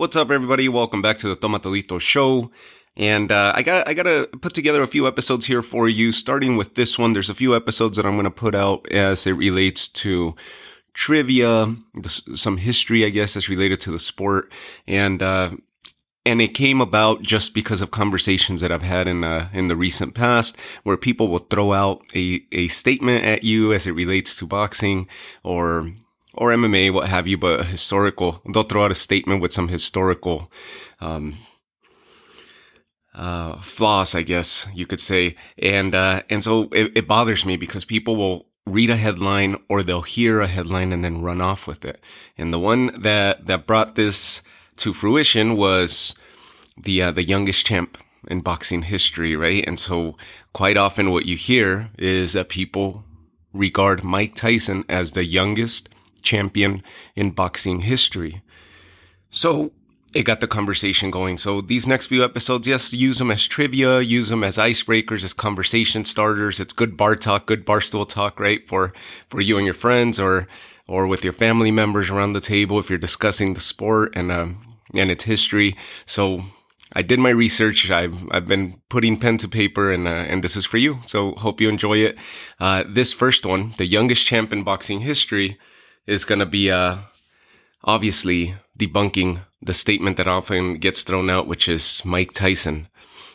What's up, everybody? Welcome back to the Tomatolito Show. And uh, I got I got to put together a few episodes here for you. Starting with this one, there's a few episodes that I'm going to put out as it relates to trivia, some history, I guess, that's related to the sport, and uh, and it came about just because of conversations that I've had in uh, in the recent past, where people will throw out a a statement at you as it relates to boxing or or MMA, what have you, but historical. They'll throw out a statement with some historical um, uh, flaws, I guess you could say, and uh, and so it, it bothers me because people will read a headline or they'll hear a headline and then run off with it. And the one that that brought this to fruition was the uh, the youngest champ in boxing history, right? And so quite often what you hear is that people regard Mike Tyson as the youngest champion in boxing history. So it got the conversation going. So these next few episodes, yes, use them as trivia, use them as icebreakers, as conversation starters. It's good bar talk, good barstool talk, right? For, for you and your friends or, or with your family members around the table if you're discussing the sport and, um, and its history. So I did my research. I've, I've been putting pen to paper and, uh, and this is for you. So hope you enjoy it. Uh, this first one, the youngest champ in boxing history is going to be, uh, obviously debunking the statement that often gets thrown out, which is Mike Tyson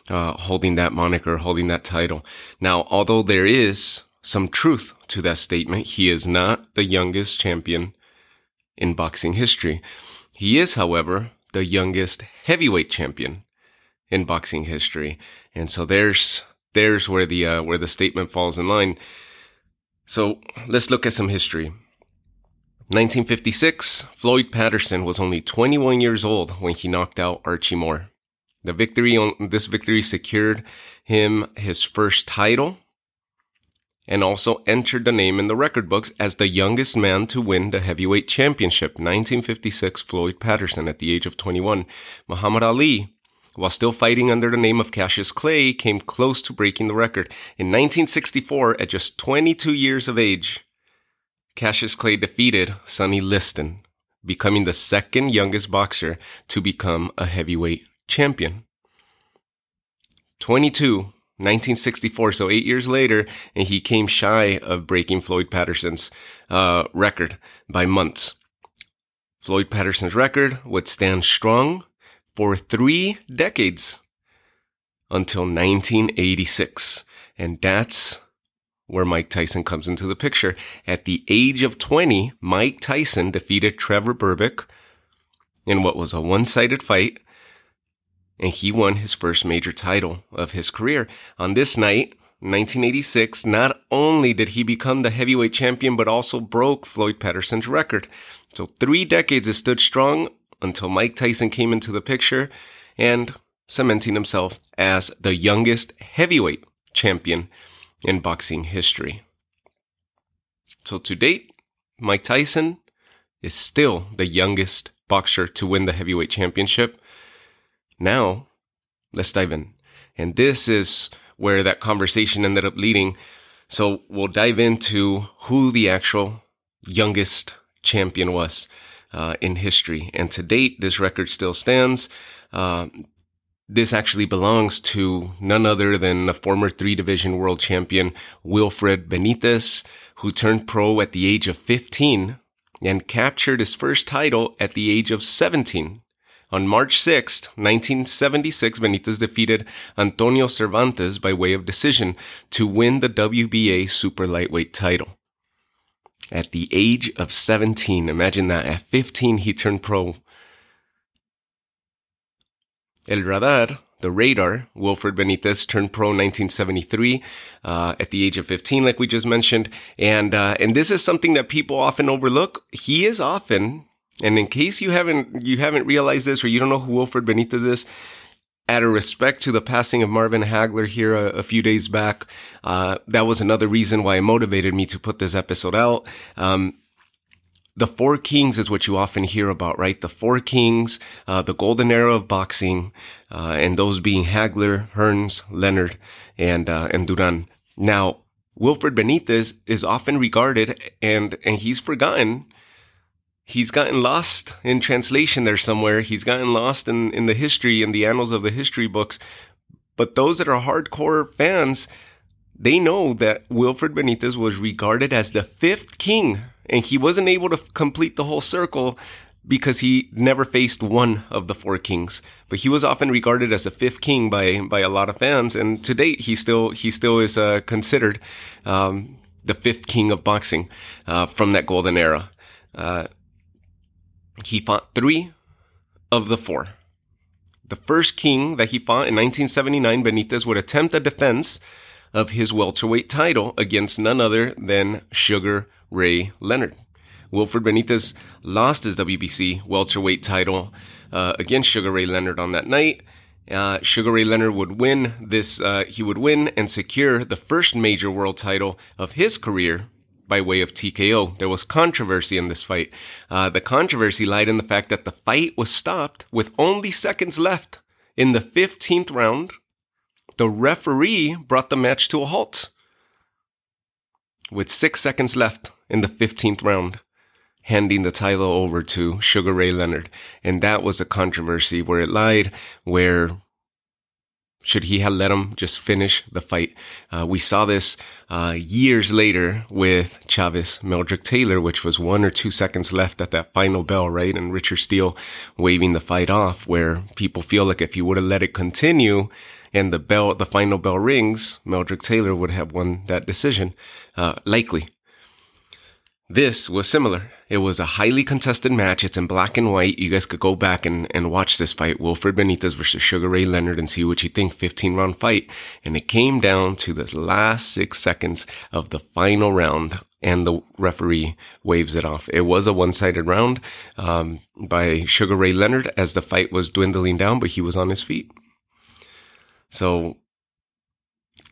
uh, holding that moniker, holding that title. Now, although there is some truth to that statement, he is not the youngest champion in boxing history. He is, however, the youngest heavyweight champion in boxing history. And so there's there's where the uh, where the statement falls in line. So let's look at some history. 1956, Floyd Patterson was only 21 years old when he knocked out Archie Moore. The victory on this victory secured him his first title and also entered the name in the record books as the youngest man to win the heavyweight championship. 1956, Floyd Patterson at the age of 21. Muhammad Ali, while still fighting under the name of Cassius Clay, came close to breaking the record. In 1964, at just 22 years of age, Cassius Clay defeated Sonny Liston, becoming the second youngest boxer to become a heavyweight champion. 22, 1964, so eight years later, and he came shy of breaking Floyd Patterson's uh, record by months. Floyd Patterson's record would stand strong for three decades until 1986. And that's where Mike Tyson comes into the picture. At the age of 20, Mike Tyson defeated Trevor Berbick in what was a one-sided fight, and he won his first major title of his career. On this night, 1986, not only did he become the heavyweight champion, but also broke Floyd Patterson's record. So three decades it stood strong until Mike Tyson came into the picture and cementing himself as the youngest heavyweight champion in boxing history. So to date, Mike Tyson is still the youngest boxer to win the heavyweight championship. Now, let's dive in. And this is where that conversation ended up leading. So we'll dive into who the actual youngest champion was uh, in history. And to date, this record still stands. Uh, this actually belongs to none other than the former three division world champion Wilfred Benitez, who turned pro at the age of 15 and captured his first title at the age of 17. On March 6, 1976, Benitez defeated Antonio Cervantes by way of decision to win the WBA super lightweight title. At the age of 17, imagine that. At 15, he turned pro El Radar, the radar, Wilfred Benitez turned pro in 1973 uh, at the age of 15, like we just mentioned, and uh, and this is something that people often overlook. He is often, and in case you haven't you haven't realized this or you don't know who Wilfred Benitez is, out of respect to the passing of Marvin Hagler here a, a few days back, uh, that was another reason why it motivated me to put this episode out. Um, the four kings is what you often hear about, right? The four kings, uh, the golden era of boxing, uh, and those being Hagler, Hearns, Leonard, and, uh, and Duran. Now, Wilfred Benitez is often regarded and, and he's forgotten he's gotten lost in translation there somewhere. He's gotten lost in, in the history in the annals of the history books. But those that are hardcore fans, they know that Wilfred Benitez was regarded as the fifth king and he wasn't able to complete the whole circle because he never faced one of the four kings. But he was often regarded as a fifth king by by a lot of fans, and to date, he still he still is uh, considered um, the fifth king of boxing uh, from that golden era. Uh, he fought three of the four. The first king that he fought in 1979, Benitez would attempt a defense of his welterweight title against none other than Sugar Ray Leonard. Wilfred Benitez lost his WBC welterweight title uh, against Sugar Ray Leonard on that night. Uh, Sugar Ray Leonard would win this. Uh, he would win and secure the first major world title of his career by way of TKO. There was controversy in this fight. Uh, the controversy lied in the fact that the fight was stopped with only seconds left in the 15th round. The referee brought the match to a halt with six seconds left in the 15th round handing the title over to Sugar Ray Leonard. And that was a controversy where it lied, where should he have let him just finish the fight? Uh, we saw this uh, years later with Chavez Meldrick Taylor, which was one or two seconds left at that final bell, right? And Richard Steele waving the fight off, where people feel like if you would have let it continue and the bell, the final bell rings, Meldrick Taylor would have won that decision, uh, likely. This was similar. It was a highly contested match. It's in black and white. You guys could go back and, and watch this fight, Wilfred Benitez versus Sugar Ray Leonard, and see what you think. 15 round fight. And it came down to the last six seconds of the final round, and the referee waves it off. It was a one sided round um, by Sugar Ray Leonard as the fight was dwindling down, but he was on his feet. So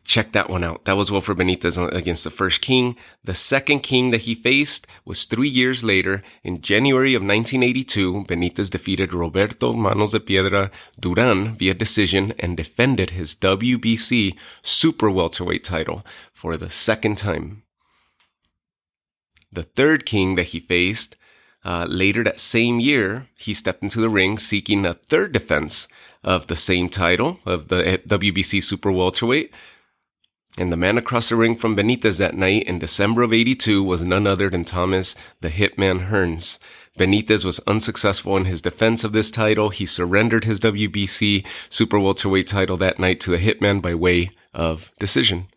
check that one out. That was Wilfred Benitez against the first king. The second king that he faced was three years later. In January of 1982, Benitez defeated Roberto Manos de Piedra Duran via decision and defended his WBC super welterweight title for the second time. The third king that he faced uh, later that same year, he stepped into the ring seeking a third defense of the same title of the WBC Super Welterweight and the man across the ring from Benitez that night in December of 82 was none other than Thomas the Hitman Hearns. Benitez was unsuccessful in his defense of this title. He surrendered his WBC super welterweight title that night to the Hitman by way of decision.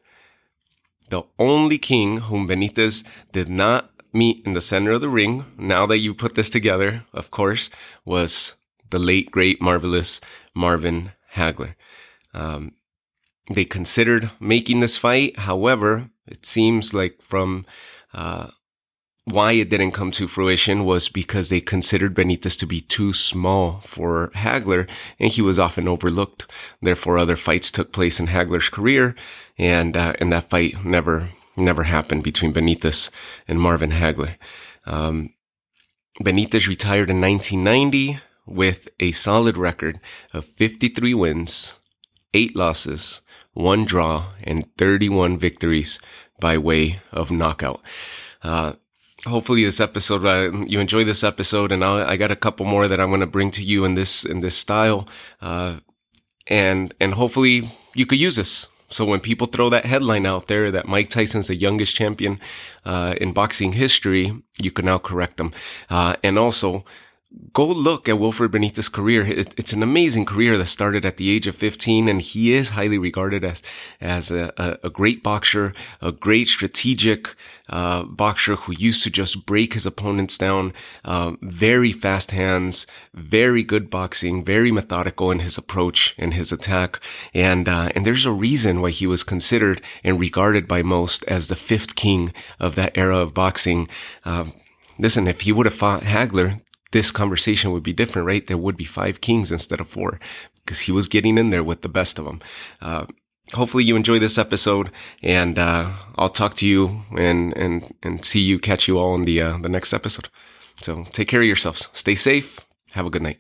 The only king whom Benitez did not meet in the center of the ring, now that you put this together, of course, was the late, great, marvelous Marvin Hagler. Um, they considered making this fight. However, it seems like from uh, why it didn't come to fruition was because they considered Benitez to be too small for Hagler, and he was often overlooked. Therefore, other fights took place in Hagler's career, and uh, and that fight never never happened between Benitez and Marvin Hagler. Um, Benitez retired in 1990 with a solid record of 53 wins, eight losses, one draw, and 31 victories by way of knockout. Uh, hopefully this episode, uh, you enjoy this episode and I'll, i got a couple more that I'm going to bring to you in this, in this style. Uh, and, and hopefully you could use this. So when people throw that headline out there that Mike Tyson's the youngest champion, uh, in boxing history, you can now correct them. Uh, and also, go look at Wilfred Benitez's career. it's an amazing career that started at the age of 15, and he is highly regarded as as a, a, a great boxer, a great strategic uh, boxer who used to just break his opponents down. Uh, very fast hands, very good boxing, very methodical in his approach and his attack, and uh, and there's a reason why he was considered and regarded by most as the fifth king of that era of boxing. Uh, listen, if he would have fought Hagler, this conversation would be different, right? There would be five kings instead of four because he was getting in there with the best of them. Uh, hopefully you enjoy this episode and, uh, I'll talk to you and, and, and see you, catch you all in the, uh, the next episode. So take care of yourselves. Stay safe. Have a good night.